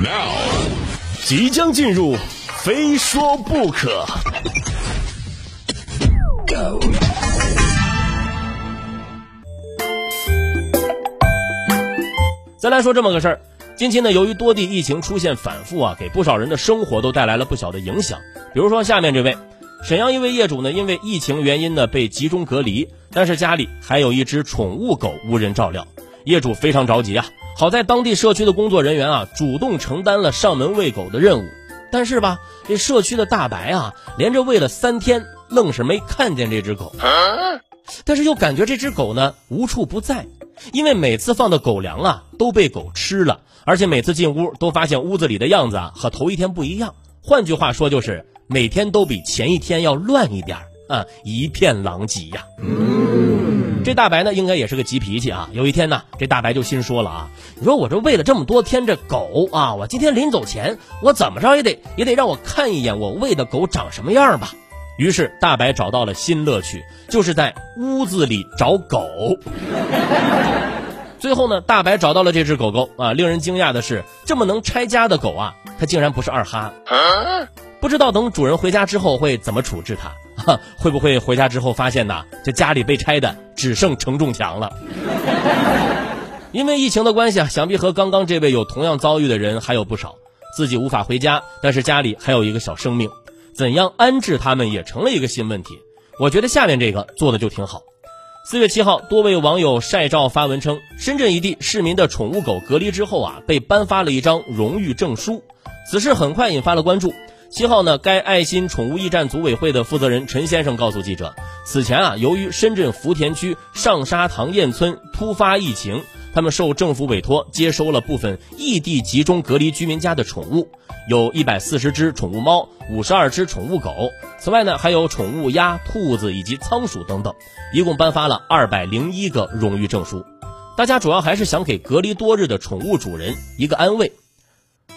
Now，即将进入，非说不可。再来说这么个事儿，近期呢，由于多地疫情出现反复啊，给不少人的生活都带来了不小的影响。比如说下面这位，沈阳一位业主呢，因为疫情原因呢被集中隔离，但是家里还有一只宠物狗无人照料，业主非常着急啊。好在当地社区的工作人员啊，主动承担了上门喂狗的任务。但是吧，这社区的大白啊，连着喂了三天，愣是没看见这只狗。但是又感觉这只狗呢无处不在，因为每次放的狗粮啊都被狗吃了，而且每次进屋都发现屋子里的样子啊和头一天不一样。换句话说，就是每天都比前一天要乱一点啊，一片狼藉呀。这大白呢应该也是个急脾气啊。有一天呢，这大白就心说了啊，你说我这喂了这么多天这狗啊，我今天临走前，我怎么着也得也得让我看一眼我喂的狗长什么样吧。于是大白找到了新乐趣，就是在屋子里找狗。最后呢，大白找到了这只狗狗啊。令人惊讶的是，这么能拆家的狗啊，它竟然不是二哈。不知道等主人回家之后会怎么处置它？会不会回家之后发现呐，这家里被拆的只剩承重墙了？因为疫情的关系啊，想必和刚刚这位有同样遭遇的人还有不少，自己无法回家，但是家里还有一个小生命。怎样安置他们也成了一个新问题。我觉得下面这个做的就挺好。四月七号，多位网友晒照发文称，深圳一地市民的宠物狗隔离之后啊，被颁发了一张荣誉证书。此事很快引发了关注。七号呢，该爱心宠物驿站组委会的负责人陈先生告诉记者，此前啊，由于深圳福田区上沙塘堰村突发疫情。他们受政府委托接收了部分异地集中隔离居民家的宠物，有一百四十只宠物猫，五十二只宠物狗。此外呢，还有宠物鸭、兔子以及仓鼠等等，一共颁发了二百零一个荣誉证书。大家主要还是想给隔离多日的宠物主人一个安慰。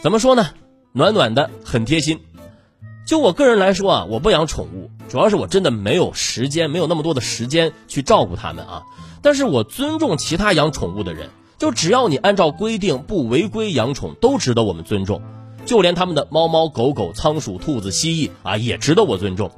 怎么说呢？暖暖的，很贴心。就我个人来说啊，我不养宠物，主要是我真的没有时间，没有那么多的时间去照顾它们啊。但是我尊重其他养宠物的人，就只要你按照规定不违规养宠，都值得我们尊重。就连他们的猫猫狗狗、仓鼠、兔子、蜥蜴啊，也值得我尊重。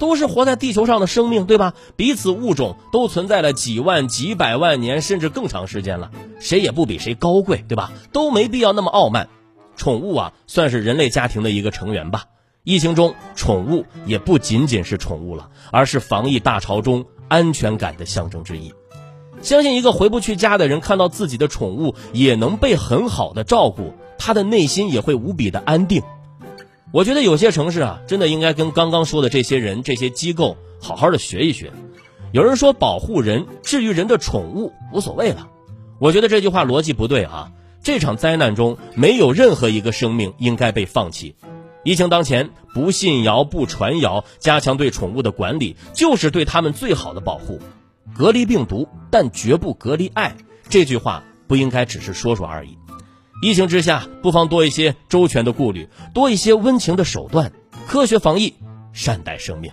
都是活在地球上的生命，对吧？彼此物种都存在了几万、几百万年，甚至更长时间了，谁也不比谁高贵，对吧？都没必要那么傲慢。宠物啊，算是人类家庭的一个成员吧。疫情中，宠物也不仅仅是宠物了，而是防疫大潮中安全感的象征之一。相信一个回不去家的人看到自己的宠物也能被很好的照顾，他的内心也会无比的安定。我觉得有些城市啊，真的应该跟刚刚说的这些人、这些机构好好的学一学。有人说保护人、至于人的宠物无所谓了，我觉得这句话逻辑不对啊。这场灾难中没有任何一个生命应该被放弃。疫情当前，不信谣、不传谣，加强对宠物的管理，就是对他们最好的保护。隔离病毒，但绝不隔离爱。这句话不应该只是说说而已。疫情之下，不妨多一些周全的顾虑，多一些温情的手段。科学防疫，善待生命。